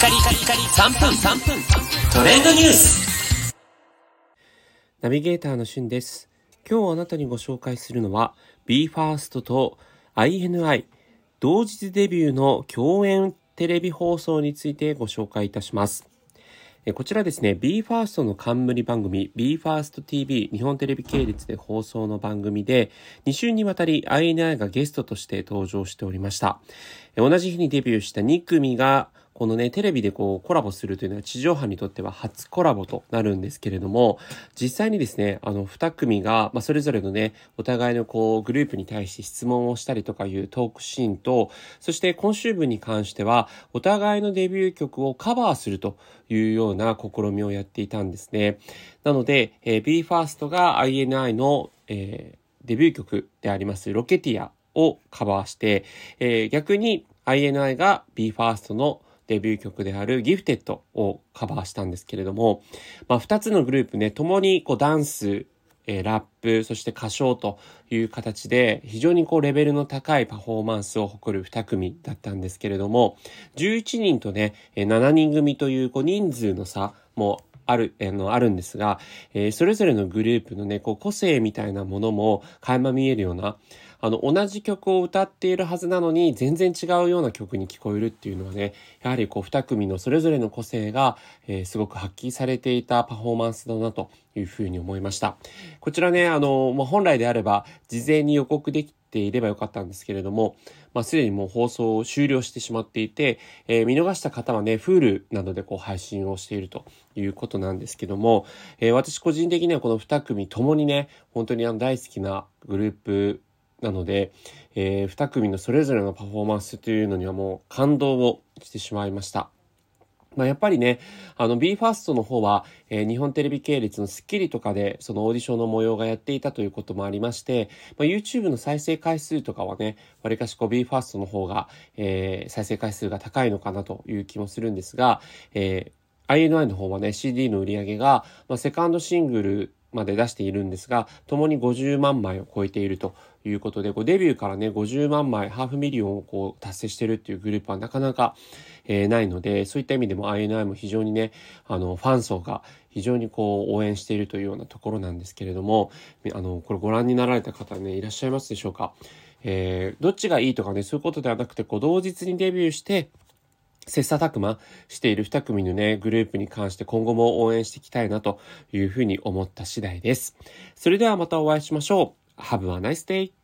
カリカリカリ3分3分トレンドニュースナビゲーターのしゅんです。今日あなたにご紹介するのは BE:FIRST と INI 同日デビューの共演テレビ放送についてご紹介いたします。こちらですね、BE:FIRST の冠番組 BE:FIRSTTV 日本テレビ系列で放送の番組で2週にわたり INI がゲストとして登場しておりました。同じ日にデビューした2組がこのね、テレビでこうコラボするというのは地上波にとっては初コラボとなるんですけれども、実際にですね、あの、2組が、まあ、それぞれのね、お互いのこう、グループに対して質問をしたりとかいうトークシーンと、そして今週分に関しては、お互いのデビュー曲をカバーするというような試みをやっていたんですね。なので、えー、BE:FIRST が INI の、えーデビュー曲でありますロケティアをカバーして、えー逆に INI が BE:FIRST のデビュー曲であるギフテッドをカバーしたんですけれども、まあ、二つのグループね、共にこうダンス、えラップ、そして歌唱という形で非常にこうレベルの高いパフォーマンスを誇る二組だったんですけれども、11人とね、え7人組というこう人数の差もある、あの、あるんですが、えそれぞれのグループのね、こう個性みたいなものも垣間見えるような、あの、同じ曲を歌っているはずなのに、全然違うような曲に聞こえるっていうのはね、やはりこう、二組のそれぞれの個性が、えーすごく発揮されていたパフォーマンスだなというふうに思いました。こちらね、あの、まあ、本来であれば、事前に予告できていればよかったんですけれども、まあ、すでにもう放送を終了してしまっていて、えー見逃した方はね、Hulu などでこう配信をしているということなんですけども、えー私個人的にはこの二組ともにね、本当にあの大好きなグループなので、えー二組のそれぞれのパフォーマンスというのにはもう感動をしてしまいました。まあ、やっぱりね、あの BE:FIRST の方は、えー日本テレビ系列のスッキリとかでそのオーディションの模様がやっていたということもありまして、まあ、YouTube の再生回数とかはね、わりかしこう BE:FIRST の方が、えー再生回数が高いのかなという気もするんですが、えー INI の方はね、CD の売り上げが、まあ、セカンドシングルまで出しているんですが、共に50万枚を超えているということで、こうデビューからね、50万枚、ハーフミリオンをこう達成してるっていうグループはなかなか、えーないので、そういった意味でも INI も非常にね、あの、ファン層が非常にこう応援しているというようなところなんですけれども、あの、これご覧になられた方ね、いらっしゃいますでしょうか？えーどっちがいいとかね、そういうことではなくて、こう同日にデビューして、切磋琢磨している2組のね、グループに関して今後も応援していきたいなというふうに思った次第です。それではまたお会いしましょう。Have a nice day!